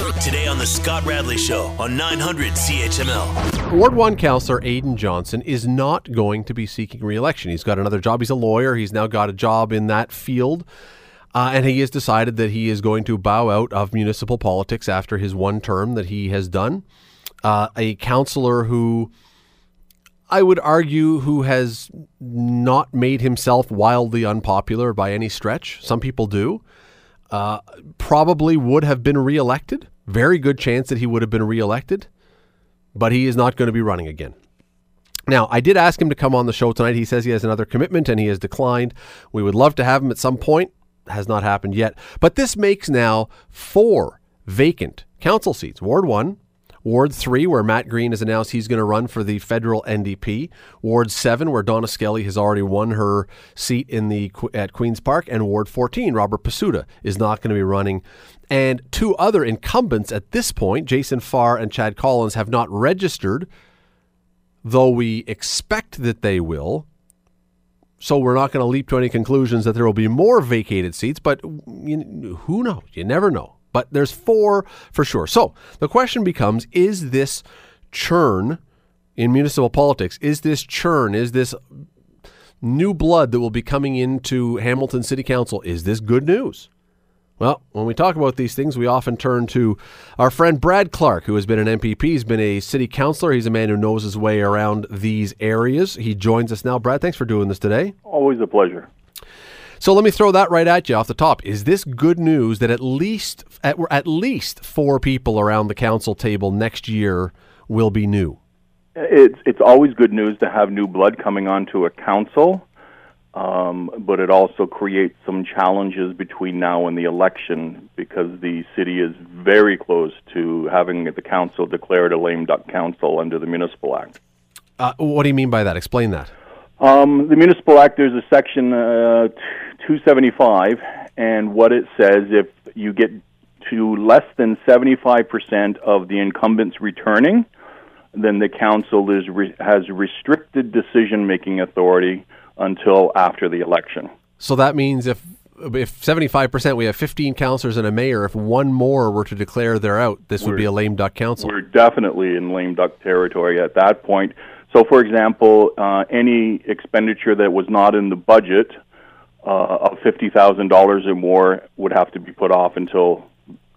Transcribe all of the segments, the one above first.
Today on The Scott Radley Show on 900 CHML. Ward 1 Councillor Aidan Johnson is not going to be seeking re election. He's got another job. He's a lawyer. He's now got a job in that field. Uh, and he has decided that he is going to bow out of municipal politics after his one term that he has done. Uh, a councillor who I would argue who has not made himself wildly unpopular by any stretch. Some people do. Uh, probably would have been reelected. Very good chance that he would have been reelected, but he is not going to be running again. Now, I did ask him to come on the show tonight. He says he has another commitment and he has declined. We would love to have him at some point. Has not happened yet. But this makes now four vacant council seats Ward 1, Ward 3, where Matt Green has announced he's going to run for the federal NDP. Ward 7, where Donna Skelly has already won her seat in the at Queen's Park. And Ward 14, Robert Pasuta, is not going to be running. And two other incumbents at this point, Jason Farr and Chad Collins, have not registered, though we expect that they will. So we're not going to leap to any conclusions that there will be more vacated seats, but who knows? You never know but there's four for sure. So the question becomes is this churn in municipal politics, is this churn, is this new blood that will be coming into Hamilton City Council, is this good news? Well, when we talk about these things, we often turn to our friend Brad Clark, who has been an MPP. He's been a city councilor. He's a man who knows his way around these areas. He joins us now. Brad, thanks for doing this today. Always a pleasure. So let me throw that right at you off the top. Is this good news that at least at, at least four people around the council table next year will be new? It's it's always good news to have new blood coming onto a council, um, but it also creates some challenges between now and the election because the city is very close to having the council declared a lame duck council under the Municipal Act. Uh, what do you mean by that? Explain that. Um, the Municipal Act, there's a section uh, 275, and what it says if you get to less than 75% of the incumbents returning, then the council is re- has restricted decision making authority until after the election. So that means if if 75% we have 15 councillors and a mayor if one more were to declare they're out this we're, would be a lame duck council we're definitely in lame duck territory at that point so for example uh, any expenditure that was not in the budget uh, of fifty thousand dollars or more would have to be put off until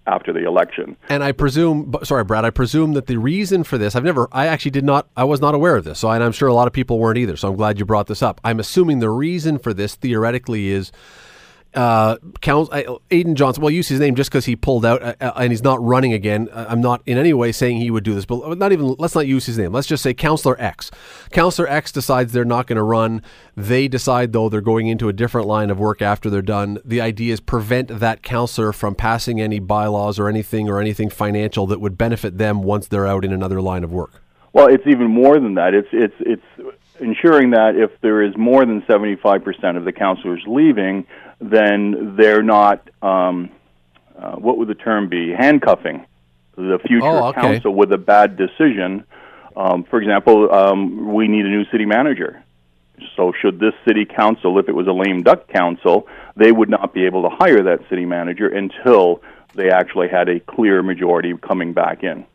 after the election. And I presume, sorry, Brad, I presume that the reason for this, I've never, I actually did not, I was not aware of this. So, and I'm sure a lot of people weren't either. So I'm glad you brought this up. I'm assuming the reason for this theoretically is uh, uh, Johnson. Well, use his name just because he pulled out uh, uh, and he's not running again. Uh, I'm not in any way saying he would do this, but not even. Let's not use his name. Let's just say Councillor X. Councillor X decides they're not going to run. They decide though they're going into a different line of work after they're done. The idea is prevent that councillor from passing any bylaws or anything or anything financial that would benefit them once they're out in another line of work. Well, it's even more than that. It's it's it's ensuring that if there is more than 75% of the councillors leaving, then they're not, um, uh, what would the term be, handcuffing the future oh, okay. council with a bad decision. Um, for example, um, we need a new city manager. So, should this city council, if it was a lame duck council, they would not be able to hire that city manager until they actually had a clear majority coming back in.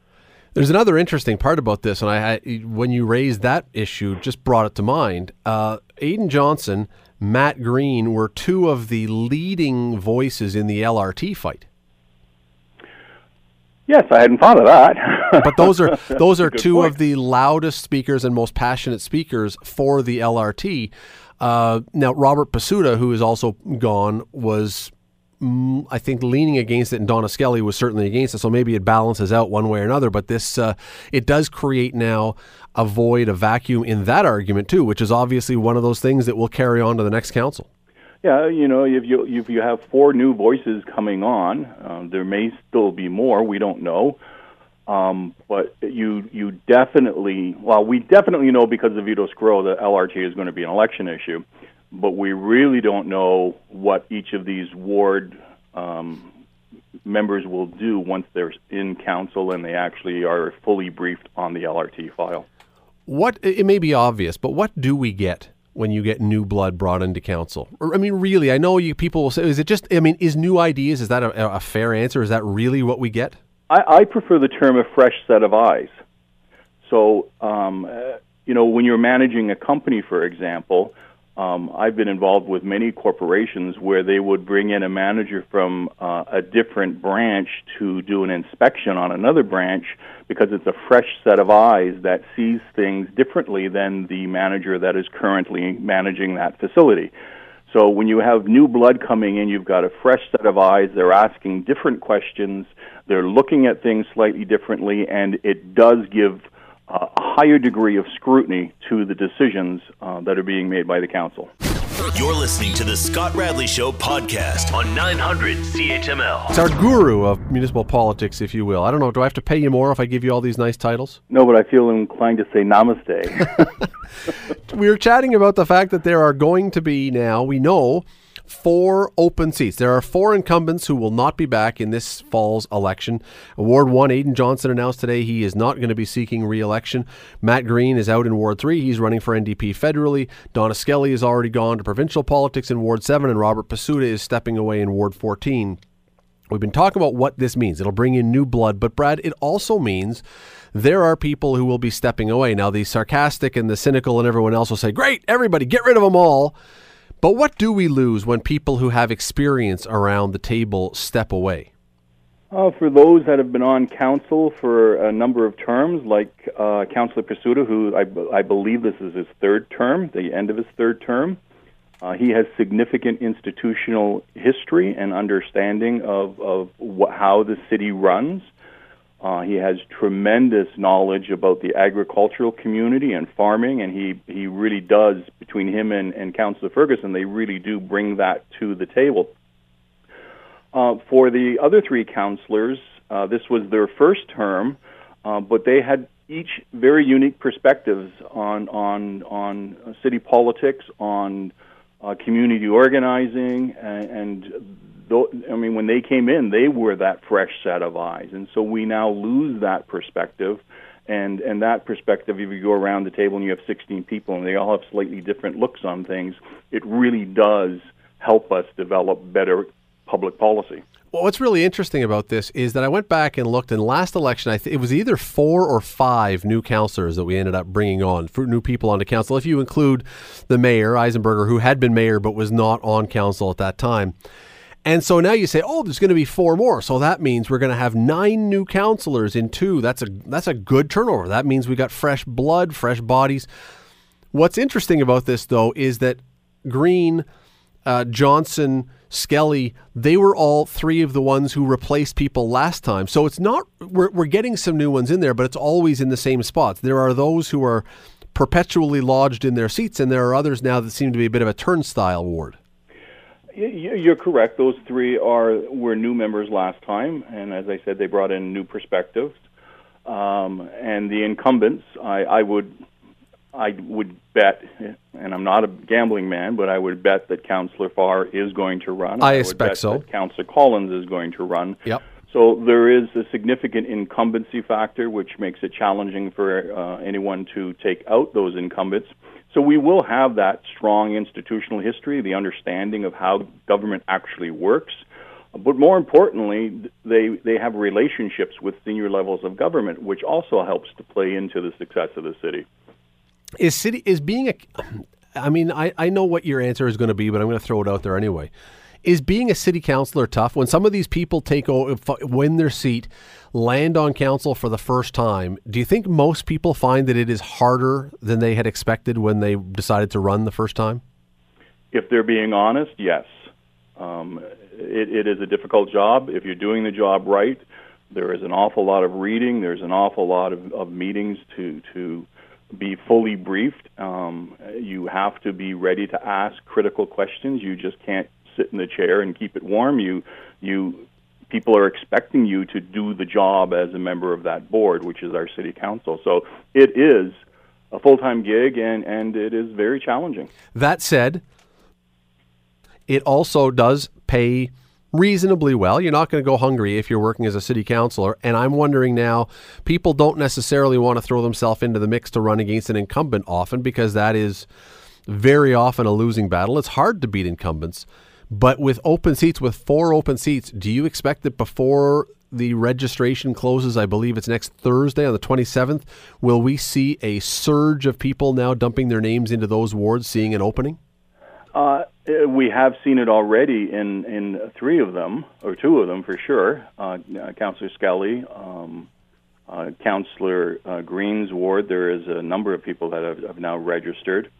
There's another interesting part about this, and I, when you raised that issue, just brought it to mind. Uh, Aidan Johnson, Matt Green were two of the leading voices in the LRT fight. Yes, I hadn't thought of that. but those are those are two point. of the loudest speakers and most passionate speakers for the LRT. Uh, now, Robert Pasuta, who is also gone, was Mm, I think leaning against it, and Donna Skelly was certainly against it. So maybe it balances out one way or another. But this, uh, it does create now a void, a vacuum in that argument too, which is obviously one of those things that will carry on to the next council. Yeah, you know, if you if you have four new voices coming on, um, there may still be more. We don't know. Um, but you you definitely well we definitely know because of Vito Sgro that LRT is going to be an election issue but we really don't know what each of these ward um, members will do once they're in council and they actually are fully briefed on the LRT file. What it may be obvious, but what do we get when you get new blood brought into council? Or, I mean, really, I know you people will say, is it just? I mean, is new ideas? Is that a, a fair answer? Is that really what we get? I, I prefer the term a fresh set of eyes. So, um, uh, you know, when you're managing a company, for example, um, I've been involved with many corporations where they would bring in a manager from uh, a different branch to do an inspection on another branch because it's a fresh set of eyes that sees things differently than the manager that is currently managing that facility. So when you have new blood coming in, you've got a fresh set of eyes. They're asking different questions. They're looking at things slightly differently, and it does give a higher degree of scrutiny to the decisions uh, that are being made by the council. You're listening to the Scott Radley Show podcast on 900 CHML. It's our guru of municipal politics, if you will. I don't know. Do I have to pay you more if I give you all these nice titles? No, but I feel inclined to say namaste. we were chatting about the fact that there are going to be now, we know, four open seats. There are four incumbents who will not be back in this fall's election. Ward 1, Aidan Johnson announced today he is not going to be seeking re election. Matt Green is out in Ward 3. He's running for NDP federally. Donna Skelly has already gone to provincial politics in Ward 7, and Robert Pasuta is stepping away in Ward 14. We've been talking about what this means. It'll bring in new blood, but Brad, it also means there are people who will be stepping away. Now, the sarcastic and the cynical and everyone else will say, Great, everybody, get rid of them all. But what do we lose when people who have experience around the table step away? Uh, for those that have been on council for a number of terms, like uh, Councillor Pasuta, who I, I, believe this is his third term, the end of his third term, uh, he has significant institutional history and understanding of, of wh- how the city runs. Uh, he has tremendous knowledge about the agricultural community and farming, and he, he really does, between him and, and Councillor Ferguson, they really do bring that to the table. Uh, for the other three councillors, uh, this was their first term, uh, but they had each very unique perspectives on, on, on city politics, on uh, community organizing, and, and I mean, when they came in, they were that fresh set of eyes, and so we now lose that perspective. And and that perspective, if you go around the table and you have 16 people and they all have slightly different looks on things, it really does help us develop better public policy. Well, what's really interesting about this is that I went back and looked in last election. I th- it was either four or five new councillors that we ended up bringing on, new people onto council. If you include the mayor Eisenberger, who had been mayor but was not on council at that time. And so now you say, oh, there's going to be four more. So that means we're going to have nine new counselors in two. That's a that's a good turnover. That means we got fresh blood, fresh bodies. What's interesting about this though is that Green, uh, Johnson, Skelly, they were all three of the ones who replaced people last time. So it's not we're we're getting some new ones in there, but it's always in the same spots. There are those who are perpetually lodged in their seats, and there are others now that seem to be a bit of a turnstile ward. You're correct. Those three are were new members last time, and as I said, they brought in new perspectives. Um, and the incumbents, I, I would, I would bet, and I'm not a gambling man, but I would bet that Councillor Farr is going to run. I, I expect so. Councillor Collins is going to run. Yep. So there is a significant incumbency factor, which makes it challenging for uh, anyone to take out those incumbents. So we will have that strong institutional history, the understanding of how government actually works. But more importantly, they, they have relationships with senior levels of government, which also helps to play into the success of the city. Is city is being a I mean, I, I know what your answer is going to be, but I'm going to throw it out there anyway. Is being a city councilor tough when some of these people take over, win their seat, land on council for the first time? Do you think most people find that it is harder than they had expected when they decided to run the first time? If they're being honest, yes. Um, it, it is a difficult job. If you're doing the job right, there is an awful lot of reading. There's an awful lot of, of meetings to to be fully briefed. Um, you have to be ready to ask critical questions. You just can't sit in the chair and keep it warm. You you people are expecting you to do the job as a member of that board, which is our city council. So it is a full time gig and, and it is very challenging. That said, it also does pay reasonably well. You're not going to go hungry if you're working as a city councilor. And I'm wondering now, people don't necessarily want to throw themselves into the mix to run against an incumbent often because that is very often a losing battle. It's hard to beat incumbents. But with open seats, with four open seats, do you expect that before the registration closes, I believe it's next Thursday on the 27th, will we see a surge of people now dumping their names into those wards, seeing an opening? Uh, we have seen it already in, in three of them, or two of them for sure. Uh, Councillor Skelly, um, uh, Councillor uh, Green's ward, there is a number of people that have, have now registered.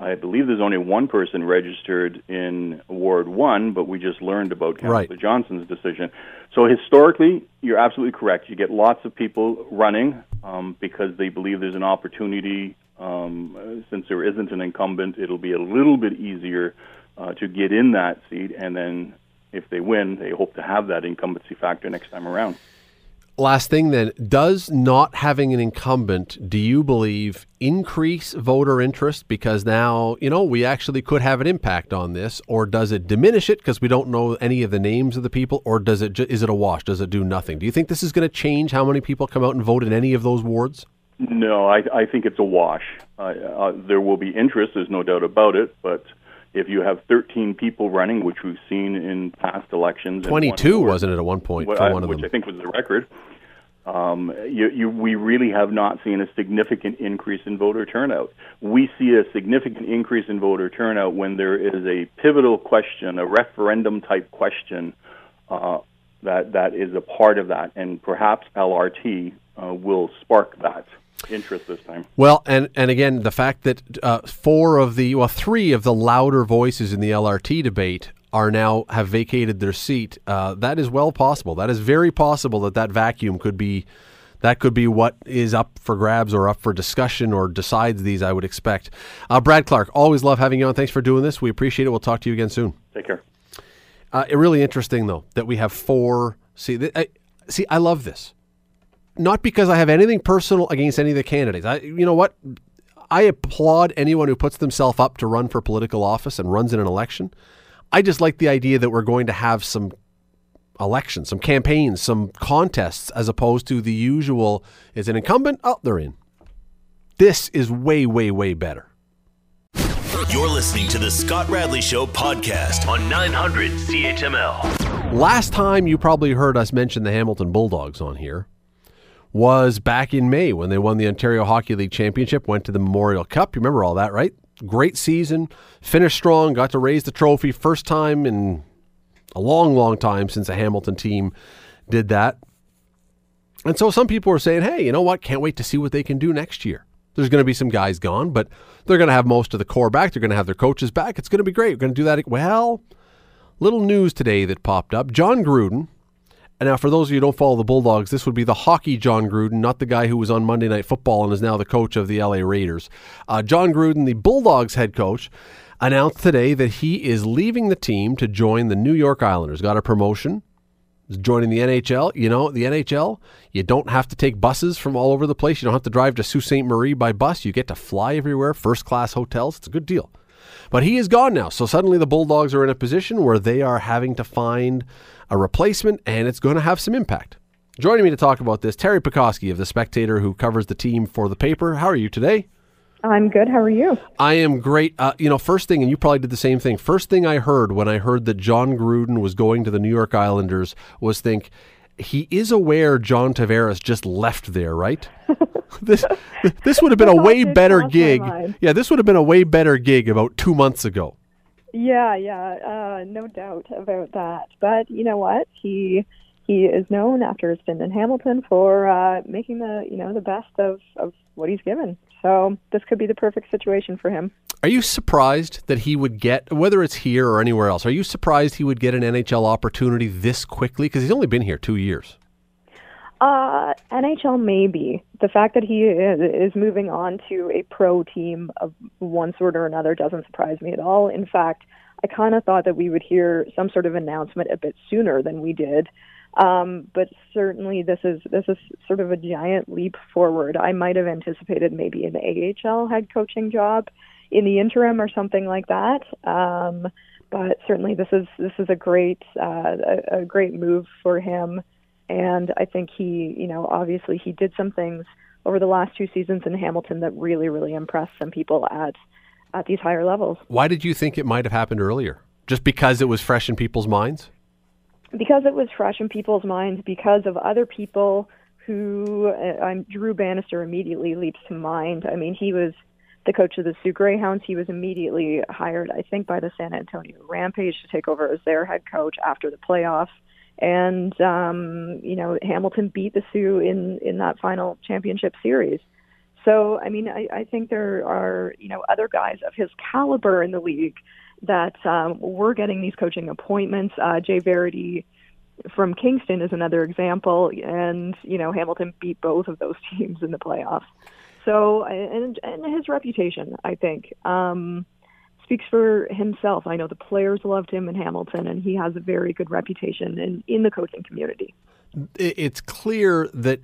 I believe there's only one person registered in Ward 1, but we just learned about Councillor Right. Johnson's decision. So historically, you're absolutely correct. You get lots of people running um, because they believe there's an opportunity. Um, since there isn't an incumbent, it'll be a little bit easier uh, to get in that seat, and then if they win, they hope to have that incumbency factor next time around. Last thing then, does not having an incumbent, do you believe, increase voter interest because now, you know, we actually could have an impact on this, or does it diminish it because we don't know any of the names of the people, or does it ju- is it a wash? Does it do nothing? Do you think this is going to change how many people come out and vote in any of those wards? No, I, I think it's a wash. Uh, uh, there will be interest, there's no doubt about it, but if you have 13 people running, which we've seen in past elections, in one 22, ward, wasn't it, at one point for I- one of which them? I think was the record. Um, you, you, we really have not seen a significant increase in voter turnout. We see a significant increase in voter turnout when there is a pivotal question, a referendum type question uh, that that is a part of that, and perhaps LRT uh, will spark that interest this time. Well, and and again, the fact that uh, four of the well, three of the louder voices in the LRT debate are now have vacated their seat. Uh, that is well possible. That is very possible that that vacuum could be that could be what is up for grabs or up for discussion or decides these. I would expect. Uh, Brad Clark, always love having you on. Thanks for doing this. We appreciate it. We'll talk to you again soon. Take care. Uh, really interesting though that we have four. See, I, see, I love this. Not because I have anything personal against any of the candidates. I, you know what? I applaud anyone who puts themselves up to run for political office and runs in an election. I just like the idea that we're going to have some elections, some campaigns, some contests, as opposed to the usual is an incumbent? Oh, they're in. This is way, way, way better. You're listening to the Scott Radley Show podcast on 900 CHML. Last time you probably heard us mention the Hamilton Bulldogs on here was back in May when they won the Ontario Hockey League Championship, went to the Memorial Cup. You remember all that, right? Great season, finished strong, got to raise the trophy. First time in a long, long time since a Hamilton team did that. And so some people were saying, hey, you know what? Can't wait to see what they can do next year. There's going to be some guys gone, but they're going to have most of the core back. They're going to have their coaches back. It's going to be great. We're going to do that. Well, little news today that popped up. John Gruden, and now for those of you who don't follow the Bulldogs, this would be the hockey John Gruden, not the guy who was on Monday Night Football and is now the coach of the LA Raiders. Uh, John Gruden, the Bulldogs head coach, announced today that he is leaving the team to join the New York Islanders. Got a promotion, is joining the NHL. You know, the NHL, you don't have to take buses from all over the place. You don't have to drive to Sault Ste. Marie by bus. You get to fly everywhere, first class hotels. It's a good deal. But he is gone now. So suddenly the Bulldogs are in a position where they are having to find a replacement, and it's going to have some impact. Joining me to talk about this, Teri Pecoskie of The Spectator, who covers the team for the paper. How are you today? I'm good. How are you? I am great. Uh, you know, first thing, and you probably did the same thing. First thing I heard when I heard that John Gruden was going to the New York Islanders was think he is aware John Tavares just left there, right? this this would have been a way better gig. Yeah, this would have been a way better gig about two months ago. Yeah, yeah, uh, no doubt about that. But you know what? He he is known after his stint in Hamilton for uh, making the you know the best of of what he's given. So this could be the perfect situation for him. Are you surprised that he would get, whether it's here or anywhere else, are you surprised he would get an NHL opportunity this quickly? Because he's only been here two years. Uh, NHL maybe. The fact that he is, moving on to a pro team of one sort or another doesn't surprise me at all. In fact, I kind of thought that we would hear some sort of announcement a bit sooner than we did. Um, but certainly, this is this is sort of a giant leap forward. I might have anticipated maybe an AHL head coaching job in the interim or something like that. Um, but certainly, this is this is a great uh, a, a great move for him and I think he, you know, obviously he did some things over the last two seasons in Hamilton that really, really impressed some people at at these higher levels. Why did you think it might have happened earlier? Just because it was fresh in people's minds? because it was fresh in people's minds, because of other people who uh, I'm Drew Bannister immediately leaps to mind. I mean, he was the coach of the Soo Greyhounds. He was immediately hired, I think, by the San Antonio Rampage to take over as their head coach after the playoffs. And um, you know, Hamilton beat the Soo in in that final championship series. So, I mean, I, I think there are you know other guys of his caliber in the league that um, were getting these coaching appointments. Uh, Jay Verity from Kingston is another example, and you know Hamilton beat both of those teams in the playoffs. So, and and his reputation, I think, um, speaks for himself. I know the players loved him in Hamilton, and he has a very good reputation in in the coaching community. It's clear that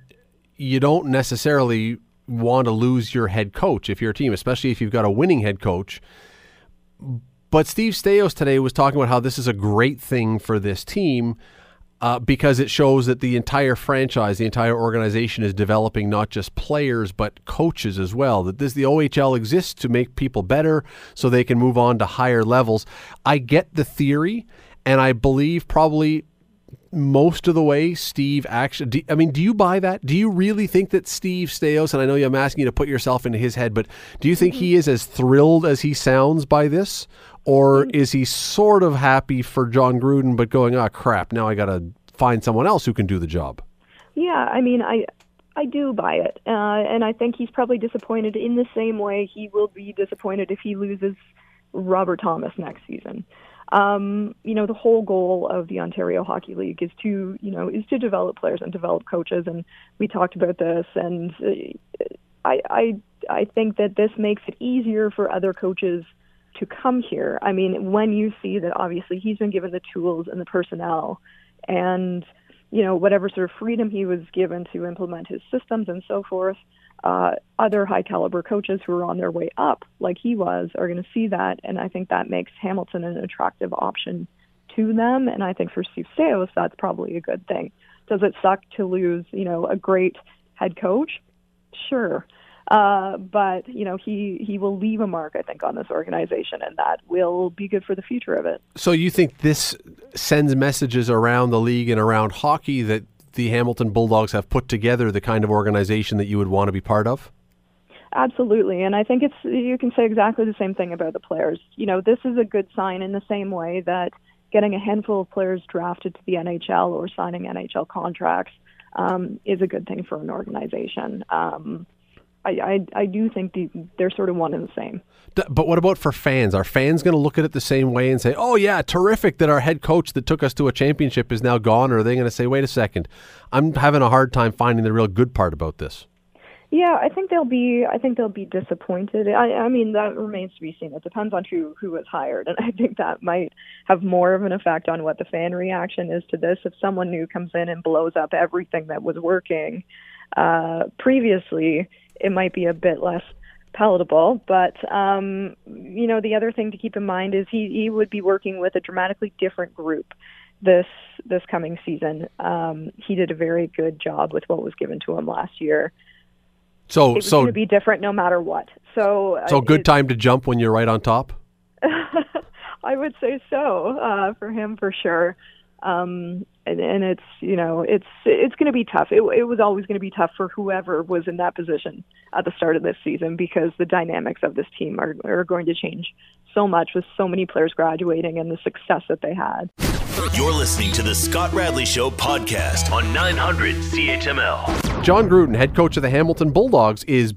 you don't necessarily want to lose your head coach if you're a team, especially if you've got a winning head coach. But Steve Staios today was talking about how this is a great thing for this team uh, because it shows that the entire franchise, the entire organization is developing not just players but coaches as well. That this the OHL exists to make people better so they can move on to higher levels. I get the theory, and I believe probably most of the way Steve actually do, I mean do you buy that do you really think that Steve Staios and I know I'm asking you to put yourself into his head but do you think mm-hmm. he is as thrilled as he sounds by this or is he sort of happy for John Gruden, but going, oh crap, now I got to find someone else who can do the job? Yeah, I mean, I I do buy it, uh, and I think he's probably disappointed in the same way he will be disappointed if he loses Robert Thomas next season. Um, you know, the whole goal of the Ontario Hockey League is to, you know, is to develop players and develop coaches, and we talked about this, and uh, I I I think that this makes it easier for other coaches to come here. I mean, when you see that obviously he's been given the tools and the personnel and, you know, whatever sort of freedom he was given to implement his systems and so forth, uh, other high caliber coaches who are on their way up, like he was, are going to see that. And I think that makes Hamilton an attractive option to them. And I think for Steve Staios, that's probably a good thing. Does it suck to lose, you know, a great head coach? Sure. Uh, but you know, he he will leave a mark, I think, on this organization, and that will be good for the future of it. So you think this sends messages around the league and around hockey that the Hamilton Bulldogs have put together the kind of organization that you would want to be part of? Absolutely, and I think it's you can say exactly the same thing about the players. You know, this is a good sign in the same way that getting a handful of players drafted to the NHL or signing NHL contracts um, is a good thing for an organization. Um, I, I, I do think the, they're sort of one and the same. But what about for fans? Are fans going to look at it the same way and say, "Oh yeah, terrific that our head coach that took us to a championship is now gone"? Or are they going to say, "Wait a second, I'm having a hard time finding the real good part about this"? Yeah, I think they'll be. I think they'll be disappointed. I, I mean, that remains to be seen. It depends on who who was hired, and I think that might have more of an effect on what the fan reaction is to this. If someone new comes in and blows up everything that was working uh, previously it might be a bit less palatable. But um, you know, the other thing to keep in mind is he, he would be working with a dramatically different group this this coming season. Um, he did a very good job with what was given to him last year. So it was so going to be different no matter what. So uh, so good it, time to jump when you're right on top. I would say so uh, for him for sure. Um, and, and it's you know it's it's going to be tough. It, it was always going to be tough for whoever was in that position at the start of this season because the dynamics of this team are are going to change so much with so many players graduating and the success that they had. You're listening to the Scott Radley Show podcast on 900 CHML. John Gruden, head coach of the Hamilton Bulldogs, is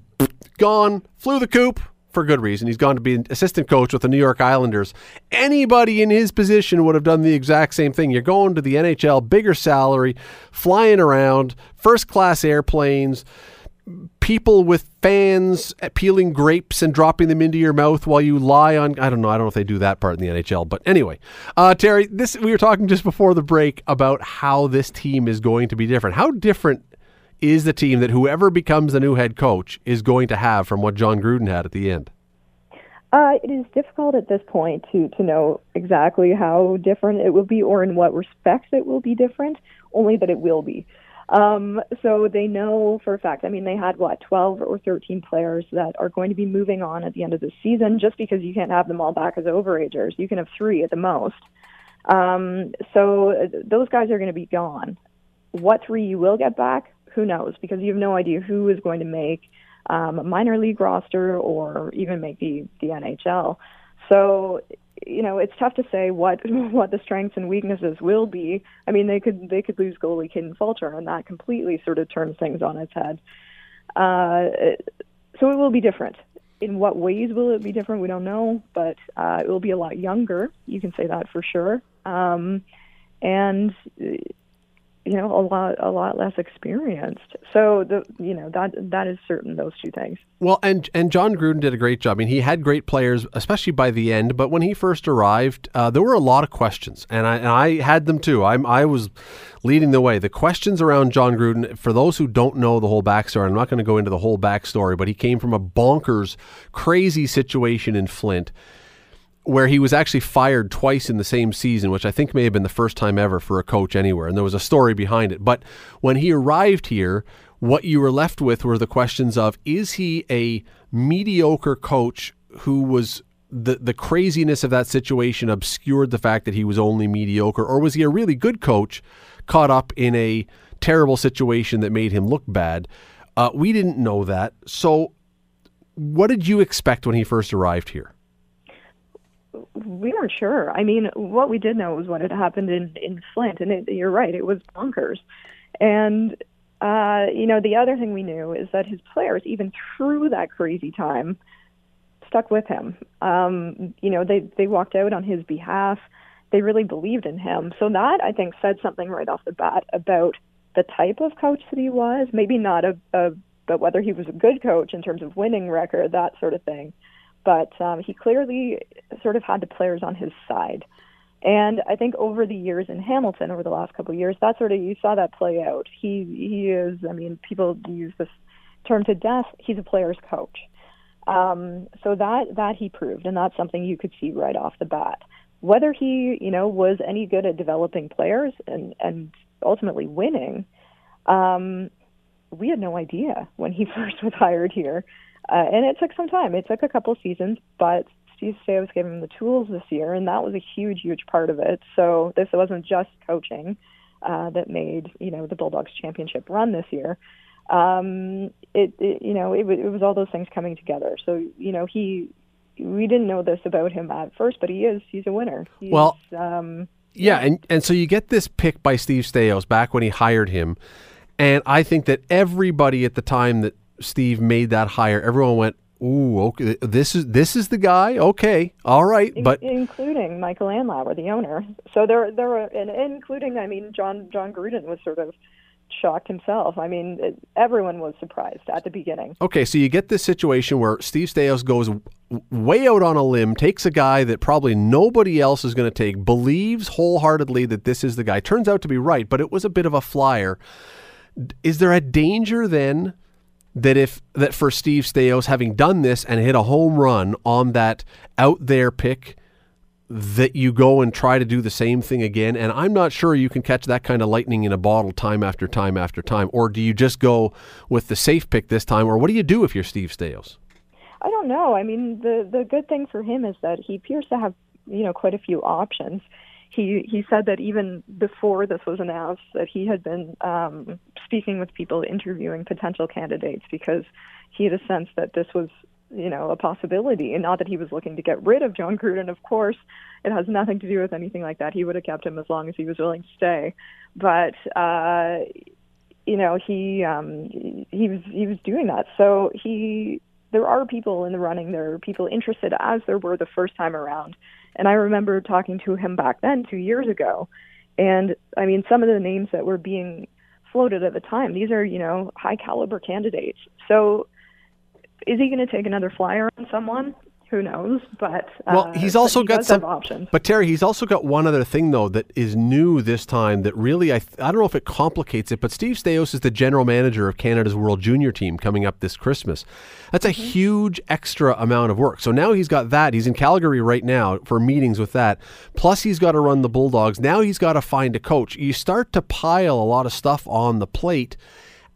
gone, flew the coop for good reason. He's gone to be an assistant coach with the New York Islanders. Anybody in his position would have done the exact same thing. You're going to the NHL, bigger salary, flying around, first class airplanes, people with fans peeling grapes and dropping them into your mouth while you lie on. I don't know. I don't know if they do that part in the NHL, but anyway, uh, Teri, this we were talking just before the break about how this team is going to be different. How different is the team that whoever becomes the new head coach is going to have from what John Gruden had at the end? Uh, it is difficult at this point to, to know exactly how different it will be or in what respects it will be different, only that it will be. Um, so they know for a fact, I mean, they had what, 12 or 13 players that are going to be moving on at the end of the season just because you can't have them all back as overagers. You can have three at the most. Um, so uh, those guys are going to be gone. What three you will get back, who knows? Because you have no idea who is going to make um, a minor league roster or even make the the NHL. So you know it's tough to say what what the strengths and weaknesses will be. I mean they could they could lose goalie Kaden Fulcher and that completely sort of turns things on its head. Uh, so it will be different. In what ways will it be different? We don't know, but uh, it will be a lot younger. You can say that for sure. Um, and you know a lot a lot less experienced. So the you know that that is certain those two things. Well, and and John Gruden did a great job. I mean, he had great players, especially by the end. But when he first arrived, uh, there were a lot of questions, and I and I had them too. I'm I was leading the way. The questions around john Gruden, for those who don't know the whole backstory, I'm not going to go into the whole backstory, but he came from a bonkers, crazy situation in Flint where he was actually fired twice in the same season, which I think may have been the first time ever for a coach anywhere. And there was a story behind it. But when he arrived here, what you were left with were the questions of is he a mediocre coach who was the the craziness of that situation obscured the fact that he was only mediocre, or was he a really good coach caught up in a terrible situation that made him look bad? Uh, we didn't know that. So, what did you expect when he first arrived here? We weren't sure. I mean, what we did know was what had happened in in Flint, and it, you're right, it was bonkers. And uh, you know, the other thing we knew is that his players, even through that crazy time, stuck with him. Um, you know, they they walked out on his behalf. They really believed in him. So that I think said something right off the bat about the type of coach that he was. Maybe not a, a but whether he was a good coach in terms of winning record, that sort of thing but um, he clearly sort of had the players on his side. And I think over the years in Hamilton, over the last couple of years, that sort of you saw that play out. He he is. I mean, people use this term to death. He's a player's coach. Um, so that that he proved, and that's something you could see right off the bat. Whether he, you know, was any good at developing players and and ultimately winning, um, we had no idea when he first was hired here. Uh, and it took some time. It took a couple seasons, but Steve Staios gave him the tools this year, and that was a huge, huge part of it. So this wasn't just coaching uh, that made you know the Bulldogs championship run this year. Um, it, it you know it, it was all those things coming together. So you know he we didn't know this about him at first, but he is he's a winner. He's, well, um, yeah, and and so you get this pick by Steve Staios back when he hired him, and I think that everybody at the time that Steve made that hire, everyone went, "Ooh, okay, this is this is the guy." Okay, all right, but including Michael Andlauer, the owner. So there, there were, and including, I mean, John Jon Gruden was sort of shocked himself. I mean, it, everyone was surprised at the beginning. Okay, so you get this situation where Steve Staios goes way out on a limb, takes a guy that probably nobody else is going to take, believes wholeheartedly that this is the guy. Turns out to be right, but it was a bit of a flyer. Is there a danger then? That if that for Steve Staios having done this and hit a home run on that out there pick that you go and try to do the same thing again and I'm not sure you can catch that kind of lightning in a bottle time after time after time or do you just go with the safe pick this time or what do you do if you're Steve Staios? I don't know. I mean the the good thing for him is that he appears to have, you know, quite a few options he he said that even before this was announced that he had been um, speaking with people, interviewing potential candidates because he had a sense that this was you know a possibility, and not that he was looking to get rid of John Gruden. Of course, it has nothing to do with anything like that. He would have kept him as long as he was willing to stay, but. Uh, you know he um he was he was doing that so he there are people in the running there are people interested as there were the first time around and I remember talking to him back then, two years ago. And I mean, some of the names that were being floated at the time, these are, you know, high caliber candidates. So is he going to take another flyer on someone? Who knows? But uh, well, he's also he got some options. But Teri, he's also got one other thing though that is new this time that really I th- I don't know if it complicates it, but Steve Staios is the general manager of Canada's World Junior team coming up this Christmas. That's a mm-hmm. huge extra amount of work. So now he's got that. He's in Calgary right now for meetings with that. Plus he's got to run the Bulldogs. Now he's got to find a coach. You start to pile a lot of stuff on the plate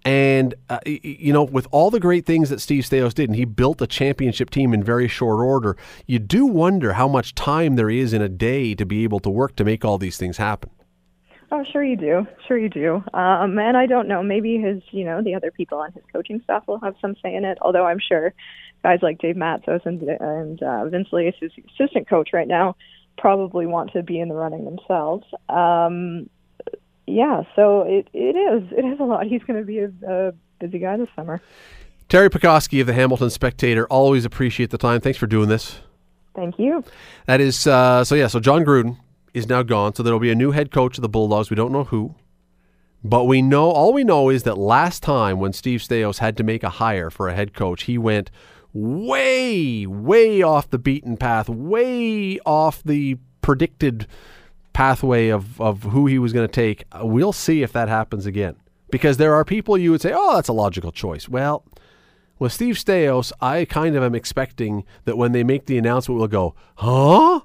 And, uh, you know, with all the great things that Steve Staios did, and he built a championship team in very short order, you do wonder how much time there is in a day to be able to work to make all these things happen. Oh, sure you do. Sure you do. Um, and I don't know. Maybe his, you know, the other people on his coaching staff will have some say in it. Although I'm sure guys like Dave Matsos and, and uh, Vince Lee, who's assistant coach right now, probably want to be in the running themselves. Um, yeah, so it it is it is a lot. He's going to be a, a busy guy this summer. Teri Pecoskie of the Hamilton Spectator. Always appreciate the time. Thanks for doing this. Thank you. That is uh, so. Yeah. So John Gruden is now gone. So there will be a new head coach of the Bulldogs. We don't know who, but we know all we know is that last time when Steve Staios had to make a hire for a head coach, he went way, way off the beaten path, way off the predicted pathway of, of who he was going to take. Uh, we'll see if that happens again. Because there are people you would say, oh, that's a logical choice. Well, with Steve Staios, I kind of am expecting that when they make the announcement, we'll go, huh?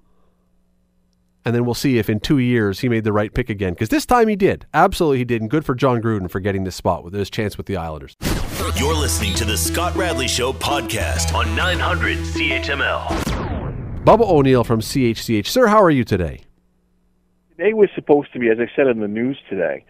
And then we'll see if in two years he made the right pick again. Because this time he did. Absolutely he did. And good for John Gruden for getting this spot with his chance with the Islanders. You're listening to the Scott Radley Show podcast on 900 CHML. Bubba O'Neil from CHCH. Sir, how are you today? Today was supposed to be, as I said in the news today,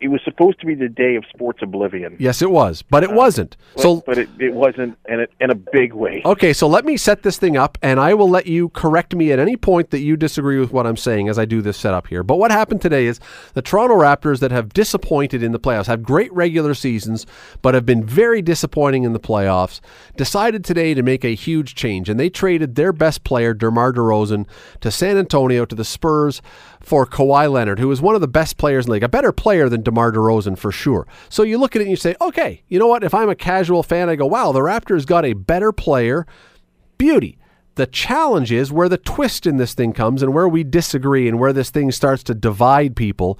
it was supposed to be the day of sports oblivion. Yes, it was, but it Uh, wasn't. But, So but it, it wasn't in a, in a big way. Okay, so let me set this thing up, and I will let you correct me at any point that you disagree with what I'm saying as I do this setup here. But what happened today is the Toronto Raptors that have disappointed in the playoffs, have great regular seasons, but have been very disappointing in the playoffs, decided today to make a huge change, and they traded their best player, DeMar DeRozan, to San Antonio to the Spurs for Kawhi Leonard, who is one of the best players in the league, a better player than DeMar DeRozan for sure. So you look at it and you say, okay, you know what? If I'm a casual fan, I go, wow, the Raptors got a better player. Beauty. The challenge is where the twist in this thing comes and where we disagree and where this thing starts to divide people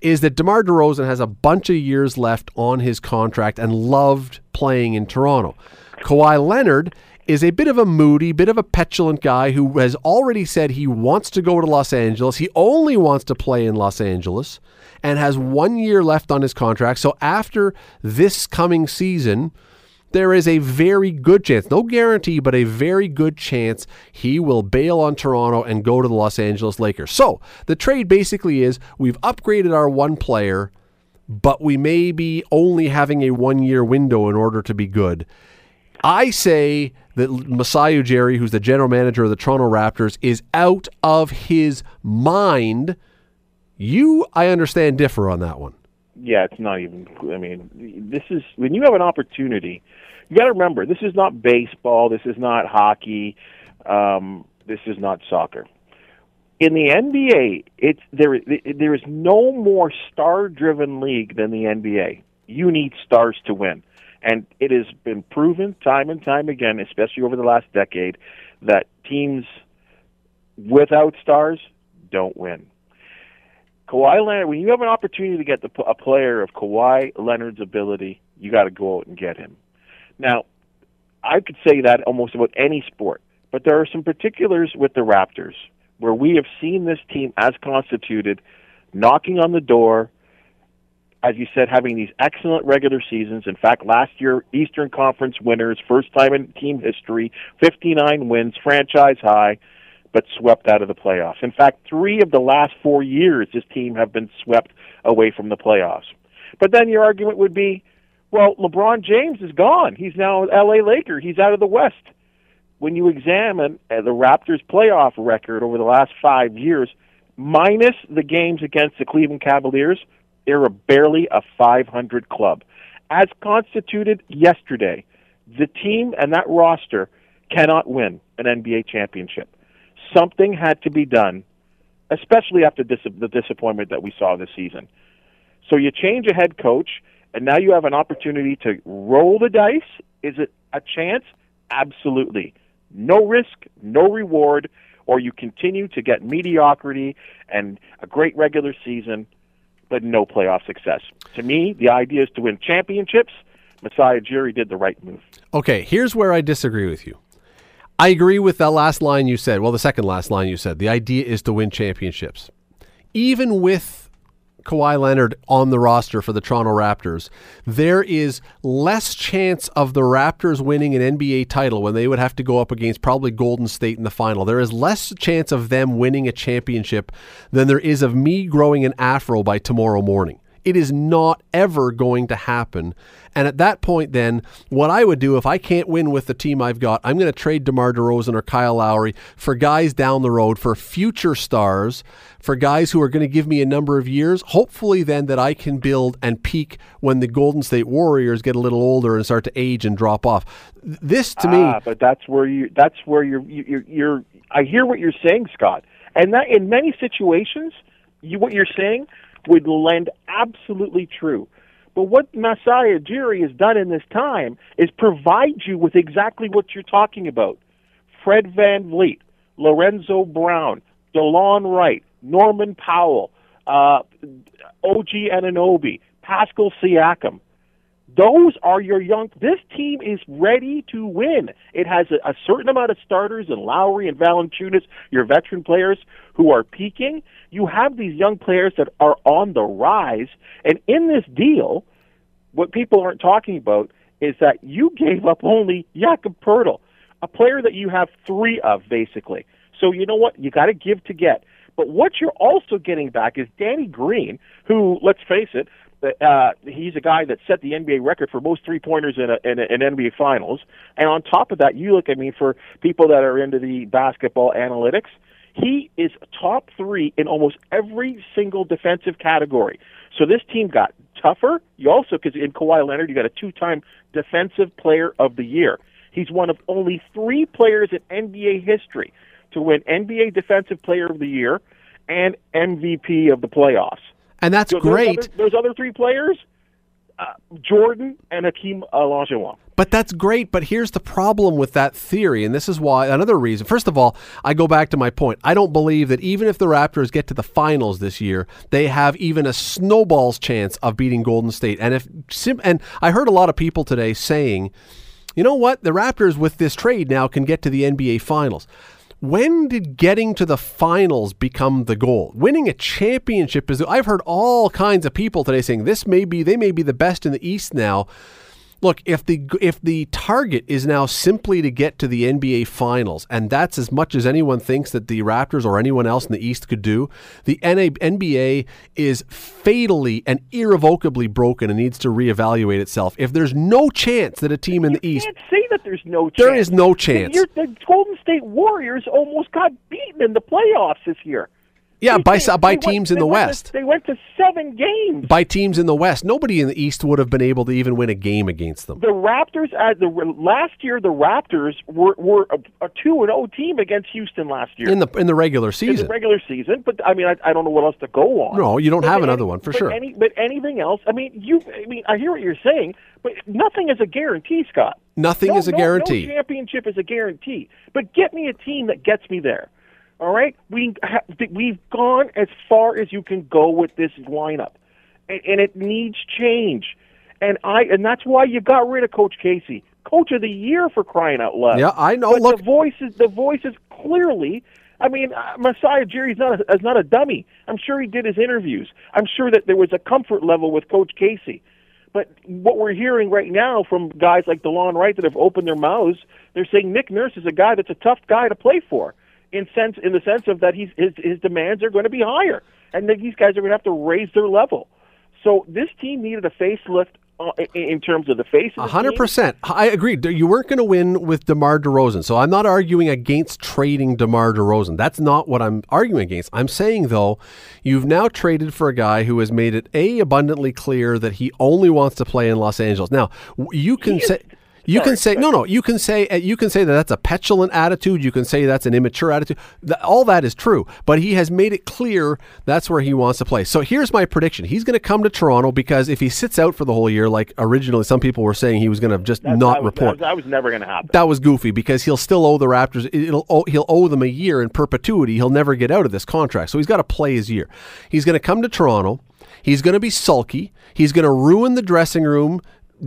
is that DeMar DeRozan has a bunch of years left on his contract and loved playing in Toronto. Kawhi Leonard is a bit of a moody, bit of a petulant guy who has already said he wants to go to Los Angeles. He only wants to play in Los Angeles and has one year left on his contract. So after this coming season, there is a very good chance, no guarantee, but a very good chance he will bail on Toronto and go to the Los Angeles Lakers. So the trade basically is we've upgraded our one player, but we may be only having a one year window in order to be good. I say that Masai Ujiri, who's the general manager of the Toronto Raptors, is out of his mind. You, I understand, differ on that one. Yeah, it's not even. I mean, this is when you have an opportunity. You got to remember, this is not baseball. This is not hockey. Um, this is not soccer. In the NBA, it's there. There is no more star-driven league than the NBA. You need stars to win, and it has been proven time and time again, especially over the last decade, that teams without stars don't win. Kawhi Leonard, when you have an opportunity to get the, a player of Kawhi Leonard's ability, you got to go out and get him. Now, I could say that almost about any sport, but there are some particulars with the Raptors where we have seen this team as constituted knocking on the door, as you said, having these excellent regular seasons. In fact, last year, Eastern Conference winners, first time in team history, 59 wins, franchise high but swept out of the playoffs. In fact, three of the last four years, this team have been swept away from the playoffs. But then your argument would be, well, LeBron James is gone. He's now an LA Laker. He's out of the West. When you examine uh, the Raptors' playoff record over the last five years, minus the games against the Cleveland Cavaliers, they're a barely a 500 club. As constituted yesterday, the team and that roster cannot win an NBA championship something had to be done, especially after dis- the disappointment that we saw this season. So you change a head coach, and now you have an opportunity to roll the dice. Is it a chance? Absolutely. No risk, no reward, or you continue to get mediocrity and a great regular season, but no playoff success. To me, the idea is to win championships. Masai Ujiri did the right move. Okay, here's where I disagree with you. I agree with that last line you said. Well, the second last line you said. The idea is to win championships. Even with Kawhi Leonard on the roster for the Toronto Raptors, there is less chance of the Raptors winning an NBA title when they would have to go up against probably Golden State in the final. There is less chance of them winning a championship than there is of me growing an afro by tomorrow morning. It is not ever going to happen. And at that point, then, what I would do if I can't win with the team I've got, I'm going to trade DeMar DeRozan or Kyle Lowry for guys down the road, for future stars, for guys who are going to give me a number of years. Hopefully, then, that I can build and peak when the Golden State Warriors get a little older and start to age and drop off. This, to ah, me, but that's where you. That's where you're. You're. you're I hear what you're saying, Scott, and that in many situations, you what you're saying would lend absolutely true. But what Masai Ujiri has done in this time is provide you with exactly what you're talking about. Fred Van VanVleet, Lorenzo Brown, DeLon Wright, Norman Powell, uh, OG Anunoby, Pascal Siakam. Those are your young. This team is ready to win. It has a, a certain amount of starters and Lowry and Valanciunas, your veteran players who are peaking. You have these young players that are on the rise, and in this deal, what people aren't talking about is that you gave up only Jakob Poeltl, a player that you have three of basically. So you know what? You got to give to get. But what you're also getting back is Danny Green, who, let's face it, uh, he's a guy that set the NBA record for most three pointers in, a, in, a, in NBA Finals. And on top of that, you look at me for people that are into the basketball analytics. He is top three in almost every single defensive category. So this team got tougher. You also, because in Kawhi Leonard, you got a two-time Defensive Player of the Year. He's one of only three players in NBA history to win NBA Defensive Player of the Year and MVP of the playoffs. And that's great. Those other, those other, three players, uh, Jordan and Hakeem Olajuwon. But that's great. But here's the problem with that theory, and this is why another reason. First of all, I go back to my point. I don't believe that even if the Raptors get to the finals this year, they have even a snowball's chance of beating Golden State. And if and I heard a lot of people today saying, you know what, the Raptors with this trade now can get to the NBA finals when did getting to the finals become the goal? Winning a championship is. I've heard all kinds of people today saying this may be they may be the best in the East now look, if the if the target is now simply to get to the NBA Finals, and that's as much as anyone thinks that the Raptors or anyone else in the East could do, the NBA is fatally and irrevocably broken and needs to reevaluate itself. If there's no chance that a team in the East, can't say that there's no chance. There is no chance. The Golden State Warriors almost got beaten in the playoffs this year. Yeah, by they, by they teams went, in the West. To, they went to seven games. By teams in the West, nobody in the East would have been able to even win a game against them. The Raptors, uh, the last year, the Raptors were were a, a two and zero team against Houston last year in the in the regular season. In the regular season, but I mean, I, I don't know what else to go on. No, you don't but have any, another one for sure. Any, but anything else? I mean, you. I mean, I hear what you're saying, but nothing is a guarantee, Scott. Nothing no, is a no, guarantee. No championship is a guarantee. But get me a team that gets me there. All right, we we've gone as far as you can go with this lineup, and, and it needs change. And I and that's why you got rid of Coach Casey, Coach of the Year for crying out loud. Yeah, I know. But Look, the voices, the voices clearly. I mean, uh, Masai Ujiri's not a, is not a dummy. I'm sure he did his interviews. I'm sure that there was a comfort level with Coach Casey. But what we're hearing right now from guys like DeLon Wright that have opened their mouths, they're saying Nick Nurse is a guy that's a tough guy to play for in sense in the sense of that he's his his demands are going to be higher, and these guys are going to have to raise their level. So this team needed a facelift uh, in terms of the face. A hundred percent, I agree. You weren't going to win with Demar Derozan, so I'm not arguing against trading Demar Derozan. That's not what I'm arguing against. I'm saying though, you've now traded for a guy who has made it a abundantly clear that he only wants to play in Los Angeles. Now you can say. You Sorry, can say no, no. You can say uh, you can say that that's a petulant attitude. You can say that's an immature attitude. all that is true, but he has made it clear that's where he wants to play. So here's my prediction: he's going to come to Toronto because if he sits out for the whole year, like originally some people were saying, he was going to just that's, not was, report. That was, was never going to happen. That was goofy because he'll still owe the Raptors. It'll owe, he'll owe them a year in perpetuity. He'll never get out of this contract, so he's got to play his year. He's going to come to Toronto. He's going to be sulky. He's going to ruin the dressing room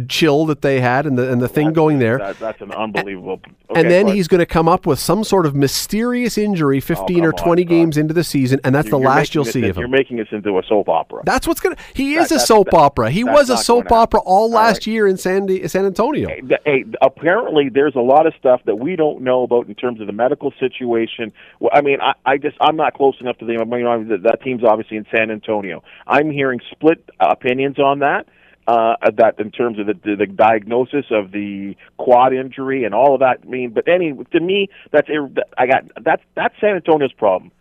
chill that they had and the and the thing going there. That, that's an unbelievable. Okay, and then but he's going to come up with some sort of mysterious injury 15 or Oh, come on, 20 God. games into the season, and that's you're- the you're last you'll see of You're making this into a soap opera. That's what's going to. He That- is a soap opera. He was a soap opera all last right. year in San, San Antonio. Hey, the- hey, apparently there's a lot of stuff that we don't know about in terms of the medical situation. Well, I mean, I, I just I'm not close enough to the. I mean, you know, that, that team's obviously in San Antonio. I'm hearing split opinions on that. Uh, that in terms of the, the the diagnosis of the quad injury and all of that. Mean, but any to me that's I got that's that's San Antonio's problem.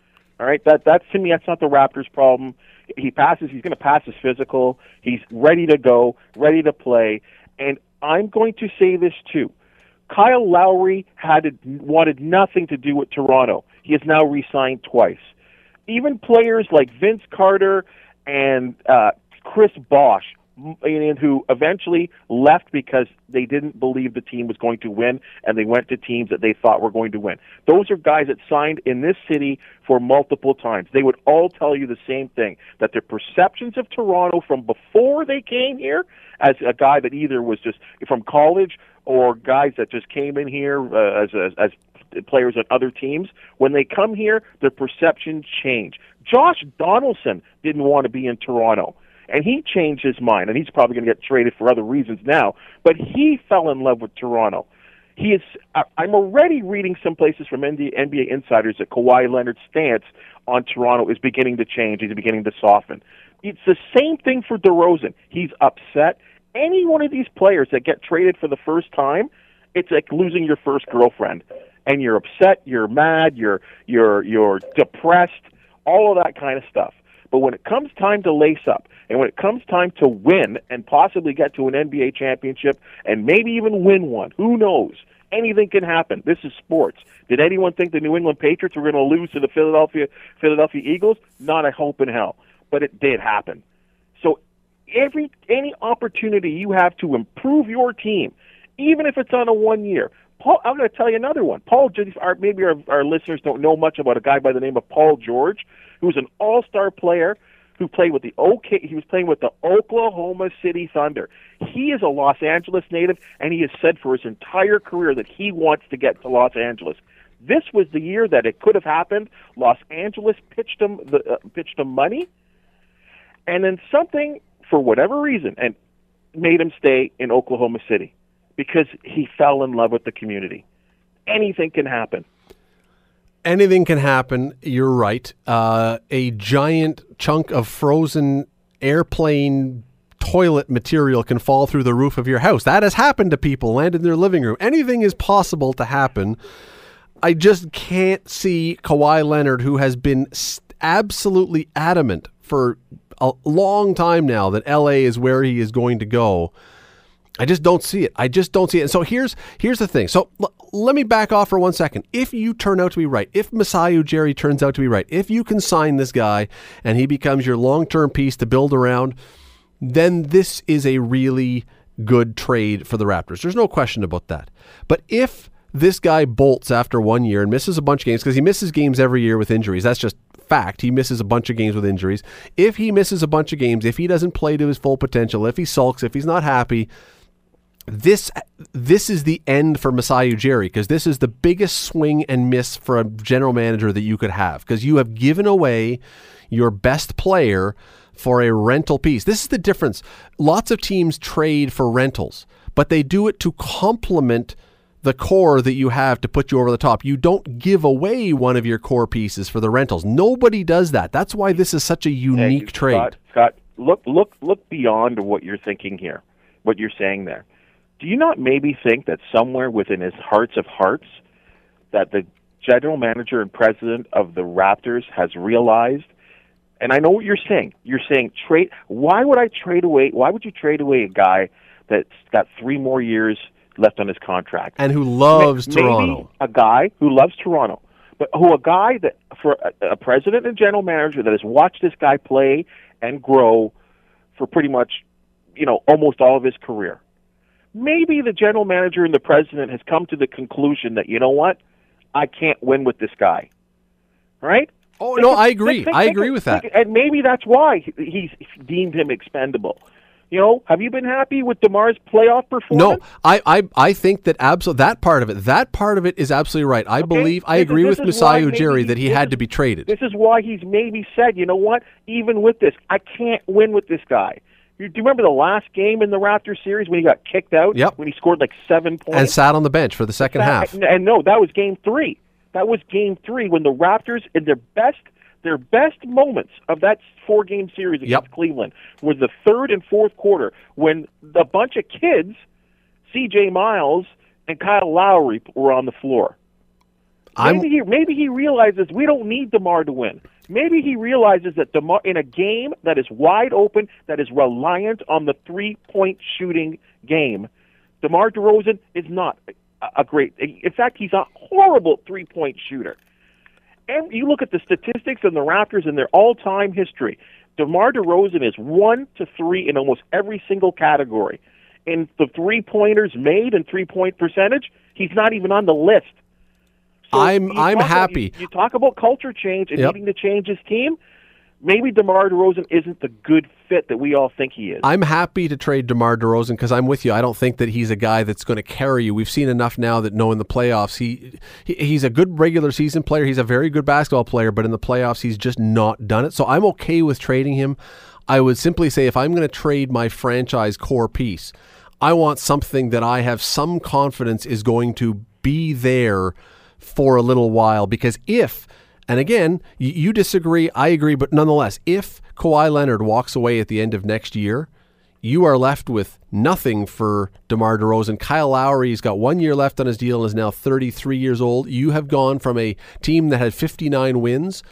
All right, that that's to me that's not the Raptors' problem. He passes. He's going to pass his physical. He's ready to go, ready to play. And I'm going to say this too. Kyle Lowry had wanted nothing to do with Toronto. He has now re-signed twice. Even players like Vince Carter and uh, Chris Bosh, and who eventually left because they didn't believe the team was going to win, and they went to teams that they thought were going to win. Those are guys that signed in this city for multiple times. They would all tell you the same thing: that their perceptions of Toronto from before they came here, as a guy that either was just from college or guys that just came in here uh, as, as as players on other teams. When they come here, their perception change. Josh Donaldson didn't want to be in Toronto, and he changed his mind, and he's probably going to get traded for other reasons now. But he fell in love with Toronto. He is. I'm already reading some places from NBA insiders that Kawhi Leonard's stance on Toronto is beginning to change. He's beginning to soften. It's the same thing for DeRozan. He's upset. Any one of these players that get traded for the first time, it's like losing your first girlfriend, and you're upset, you're mad, you're you're you're depressed, all of that kind of stuff. But when it comes time to lace up, and when it comes time to win and possibly get to an NBA championship and maybe even win one, who knows? Anything can happen. This is sports. Did anyone think the New England Patriots were going to lose to the Philadelphia Philadelphia Eagles? Not a hope in hell. But it did happen. So every any opportunity you have to improve your team, even if it's on a one year. Paul, I'm going to tell you another one. Paul, maybe our, our listeners don't know much about a guy by the name of Paul George, who's an all-star player who played with the OK. He was playing with the Oklahoma City Thunder. He is a Los Angeles native, and he has said for his entire career that he wants to get to Los Angeles. This was the year that it could have happened. Los Angeles pitched him the uh, pitched him money, and then something for whatever reason and made him stay in Oklahoma City because he fell in love with the community. Anything can happen. Anything can happen. You're right. Uh, a giant chunk of frozen airplane toilet material can fall through the roof of your house. That has happened to people, land in their living room. Anything is possible to happen. I just can't see Kawhi Leonard, who has been absolutely adamant for a long time now that LA is where he is going to go. I just don't see it. I just don't see it. And so here's here's the thing. So let me back off for one second. If you turn out to be right, if Masai Ujiri turns out to be right, if you can sign this guy and he becomes your long term piece to build around, then this is a really good trade for the Raptors. There's no question about that. But if this guy bolts after one year and misses a bunch of games because he misses games every year with injuries, that's just fact. He misses a bunch of games with injuries. If he misses a bunch of games, if he doesn't play to his full potential, if he sulks, if he's not happy, this this is the end for Masai Ujiri because this is the biggest swing and miss for a general manager that you could have because you have given away your best player for a rental piece. This is the difference. Lots of teams trade for rentals, but they do it to complement the core that you have to put you over the top. You don't give away one of your core pieces for the rentals. Nobody does that. That's why this is such a unique Hey, trade. Scott, Scott, look, look, look beyond what you're thinking here. What you're saying there. Do you not maybe think that somewhere within his hearts of hearts, that the general manager and president of the Raptors has realized? And I know what you're saying. You're saying trade. Why would I trade away? Why would you trade away a guy that's got three more years left on his contract? and who loves Maybe Toronto. a guy who loves Toronto, but who a guy that for a, a president and general manager that has watched this guy play and grow for pretty much, you know, almost all of his career. Maybe the general manager and the president has come to the conclusion that you know what, I can't win with this guy. Right? Oh no, I agree. I agree with that. and maybe that's why he's deemed him expendable. You know, have you been happy with Demar's playoff performance? No, I, I, I think that absolutely that part of it, that part of it is absolutely right. I believe, I This agree with Masai Ujiri that he had to be traded. This is why he's maybe said, you know what? Even with this, I can't win with this guy. You, do you remember the last game in the Raptors series when he got kicked out? Yep. When he scored like seven points and sat on the bench for the second That- half. And, no, that was game three. That was game three when the Raptors, in their best, their best moments of that four-game series against Yep. Cleveland, was the third and fourth quarter when the bunch of kids, C.J. Miles and Kyle Lowry, were on the floor. I'm Maybe he maybe he realizes we don't need Demar to win. Maybe he realizes that Demar in a game that is wide open, that is reliant on the three point shooting game, Demar Derozan is not a, a great. In fact, he's a horrible three point shooter. And you look at the statistics in the Raptors in their all time history. DeMar DeRozan is one to three in almost every single category. In the three pointers made and three point percentage, he's not even on the list. So I'm- I'm talk about- happy. you, you talk about culture change and Yep. needing to change his team. Maybe DeMar DeRozan isn't the good fit that we all think he is. I'm happy to trade DeMar DeRozan because I'm with you. I don't think that he's a guy that's going to carry you. We've seen enough now that knowing the playoffs he, he he's a good regular season player. He's a very good basketball player, but in the playoffs he's just not done it. So I'm okay with trading him. I would simply say if I'm going to trade my franchise core piece, I want something that I have some confidence is going to be there for a little while because if and again, you, disagree, I agree, but nonetheless, if Kawhi Leonard walks away at the end of next year, you are left with nothing for DeMar DeRozan. Kyle Lowry, he's got one year left on his deal and is now 33 years old. You have gone from a team that had 59 wins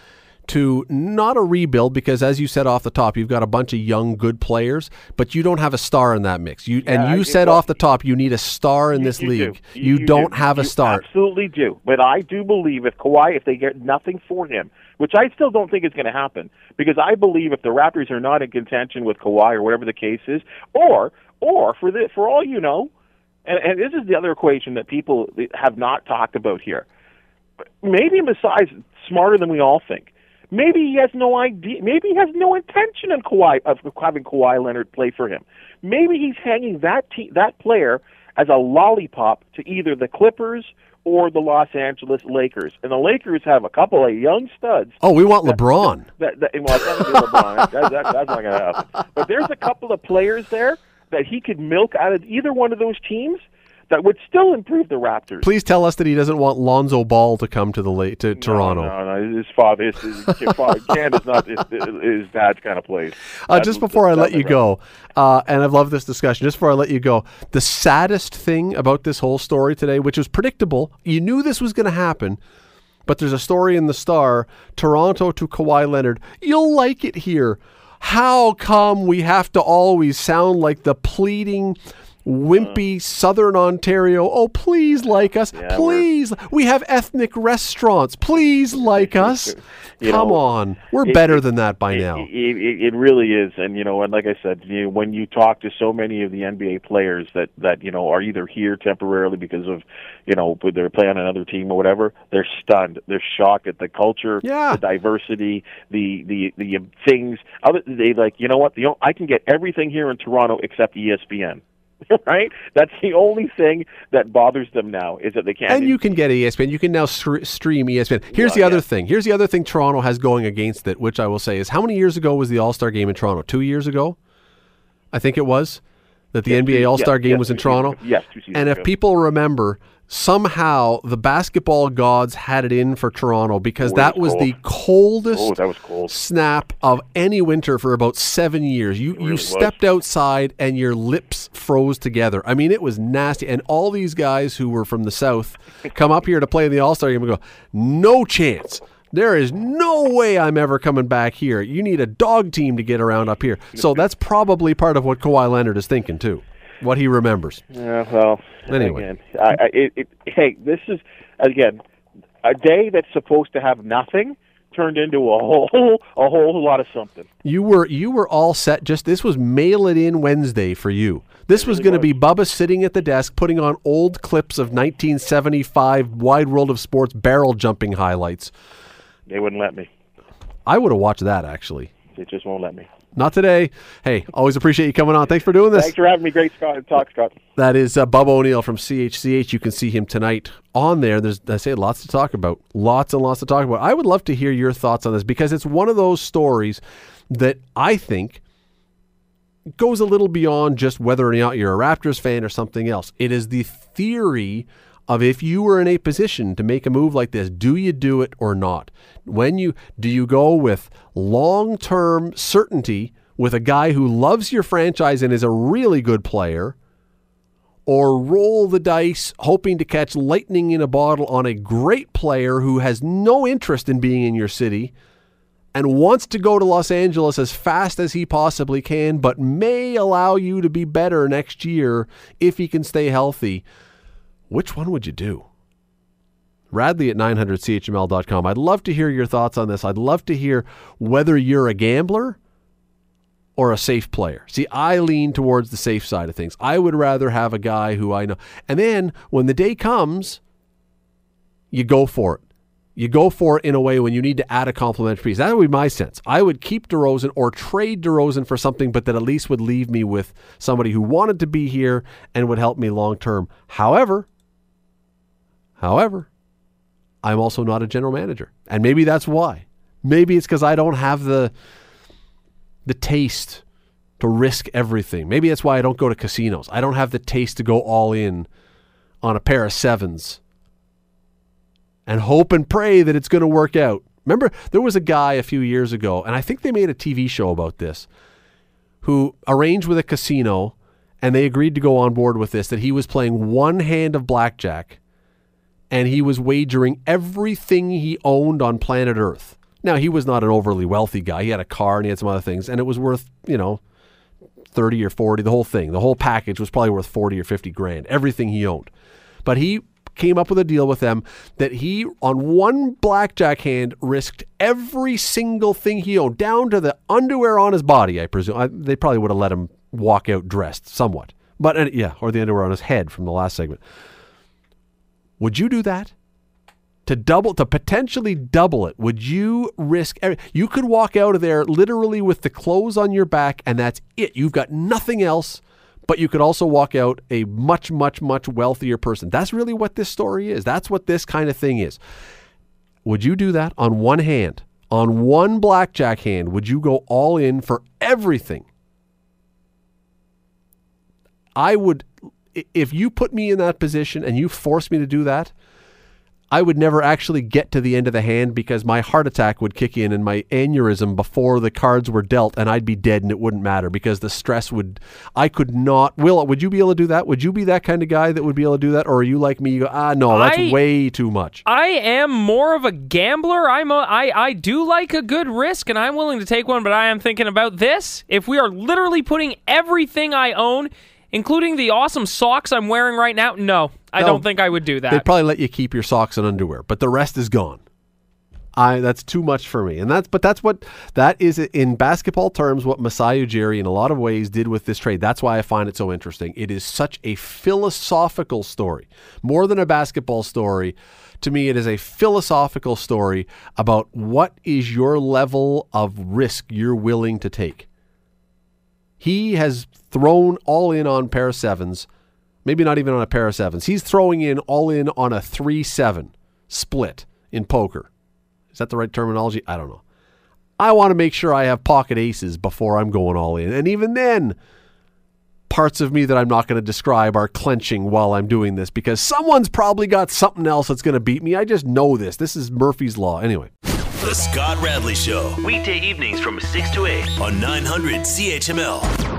to not a rebuild because, as you said off the top, you've got a bunch of young, good players, but you don't have a star in that mix. You Yeah, and you said well, off the top you need a star in You- this you league. do. You, don't do. have a You star. Absolutely do. But I do believe if Kawhi, if they get nothing for him, which I still don't think is going to happen, because I believe if the Raptors are not in contention with Kawhi or whatever the case is, or or for the for all you know, and, and this is the other equation that people have not talked about here. Maybe Masai's smarter than we all think. Maybe he has no idea. Maybe he has no intention in Kawhi of having Kawhi Leonard play for him. Maybe he's hanging that te- that player as a lollipop to either the Clippers or the Los Angeles Lakers. And the Lakers have a couple of young studs Oh, we want LeBron. that, that well, LeBron. That, that, that's not going to happen. But there's a couple of players there that he could milk out of either one of those teams that would still improve the Raptors. Please tell us that he doesn't want Lonzo Ball to come to the late to Toronto. No, no, no. His father, his, his father, Canada's not his, his dad's kind of place. Uh, just before I let you go, uh, and I've loved this discussion. Just before I let you go, the saddest thing about this whole story today, which was predictable, you knew this was going to happen, but there's a story in the Star: Toronto to Kawhi Leonard. You'll like it here. How come we have to always sound like the pleading? Wimpy uh. Southern Ontario. Oh, please like us. we're- please. We have ethnic restaurants. Please like us. Come know, on. We're it- better than that by It, now. it, it, really is, and you know, and like I said, you when you talk to so many of the NBA players that that you know are either here temporarily because of, you know, they're playing another team or whatever, they're stunned, they're shocked at the culture, Yeah. the diversity, the the the things. Other they like, you know what? The I can get everything here in Toronto except ESPN. right? That's the only thing that bothers them now is that they can't. And you can get ESPN. You can now stream ESPN. Here's the other yeah. thing. Here's the other thing Toronto has going against it, which I will say is how many years ago was the All Star game in Toronto? Two years ago, I think it was that the NBA All Star yes, game yes, was in Toronto. Yes, And if people remember, somehow the basketball gods had it in for Toronto because that was was the coldest Oh, that was cold. snap of any winter for about seven years. You really you was. stepped outside and your lips froze together. I mean, it was nasty. And all these guys who were from the south come up here to play in the All Star game and go, no chance. There is no way I'm ever coming back here. You need a dog team to get around up here. So that's probably part of what Kawhi Leonard is thinking too, what he remembers. Yeah, well, Anyway. again, I, I, it, it, hey, this is again a day that's supposed to have nothing turned into a whole a whole lot of something. You were you were all set. Just this was mail it in Wednesday for you. This was going to be. Bubba sitting at the desk putting on old clips of 1975 Wide World of Sports barrel jumping highlights. They wouldn't let me. I would have watched that actually. They just won't let me. Not today. Hey, always appreciate you coming on. Thanks for doing this. Thanks for having me. Great Scott. talk, Scott. That is uh, Bub O'Neil from CHCH. You can see him tonight on there. There's, I say, lots to talk about. Lots and lots to talk about. I would love to hear your thoughts on this because it's one of those stories that I think goes a little beyond just whether or not you're a Raptors fan or something else. It is the theory of if you were in a position to make a move like this, do you do it or not? When you do you go with long-term certainty with a guy who loves your franchise and is a really good player or roll the dice hoping to catch lightning in a bottle on a great player who has no interest in being in your city and wants to go to Los Angeles as fast as he possibly can, but may allow you to be better next year if he can stay healthy. Which one would you do? Radley at 900CHML.com. I'd love to hear your thoughts on this. I'd love to hear whether you're a gambler or a safe player. See, I lean towards the safe side of things. I would rather have a guy who I know. And then when the day comes, you go for it. You go for it in a way when you need to add a complementary piece. That would be my sense. I would keep DeRozan or trade DeRozan for something, but that at least would leave me with somebody who wanted to be here and would help me long term. However, however, I'm also not a general manager. And maybe that's why. Maybe it's because I don't have the the taste to risk everything. Maybe that's why I don't go to casinos. I don't have the taste to go all in on a pair of sevens and hope and pray that it's going to work out. Remember, there was a guy a few years ago, and I think they made a TV show about this, who arranged with a casino and they agreed to go on board with this that he was playing one hand of blackjack and he was wagering everything he owned on planet Earth. Now, he was not an overly wealthy guy. He had a car and he had some other things, and it was worth, you know, 30 or 40, the whole thing. The whole package was probably worth 40 or 50 grand, everything he owned. But he came up with a deal with them that he, on one blackjack hand, risked every single thing he owned, down to the underwear on his body, I presume. I, they probably would have let him walk out dressed somewhat. But uh, yeah, or the underwear on his head from the last segment. Would you do that? To double, to potentially double it, would you risk? You could walk out of there literally with the clothes on your back, and that's it. You've got nothing else but you could also walk out a much, much, much wealthier person. That's really what this story is. That's what this kind of thing is. Would you do that on one hand? On one blackjack hand, would you go all in for everything? I would, if you put me in that position and you force me to do that, I would never actually get to the end of the hand because my heart attack would kick in and my aneurysm before the cards were dealt and I'd be dead and it wouldn't matter because the stress would I could not Will, would you be able to do that? Would you be that kind of guy that would be able to do that? Or are you like me, you go, ah no, that's I, way too much. I am more of a gambler. I'm a, I, I do like a good risk and I'm willing to take one, but I am thinking about this. If we are literally putting everything I own including the awesome socks I'm wearing right now? No, I no, don't think I would do that. They'd probably let you keep your socks and underwear, but the rest is gone. I that's too much for me. And that's but that's what that is in basketball terms what Masai Ujiri in a lot of ways did with this trade. That's why I find it so interesting. It is such a philosophical story. More than a basketball story. To me, it is a philosophical story about what is your level of risk you're willing to take. He has thrown all in on pair of sevens, maybe not even on a pair of sevens. He's throwing in all in on a 3 7 split in poker. Is that the right terminology? I don't know. I want to make sure I have pocket aces before I'm going all in. And even then, parts of me that I'm not going to describe are clenching while I'm doing this because someone's probably got something else that's going to beat me. I just know this. This is Murphy's Law. Anyway. The Scott Radley Show. Weekday evenings from 6 to 8 on 900 CHML.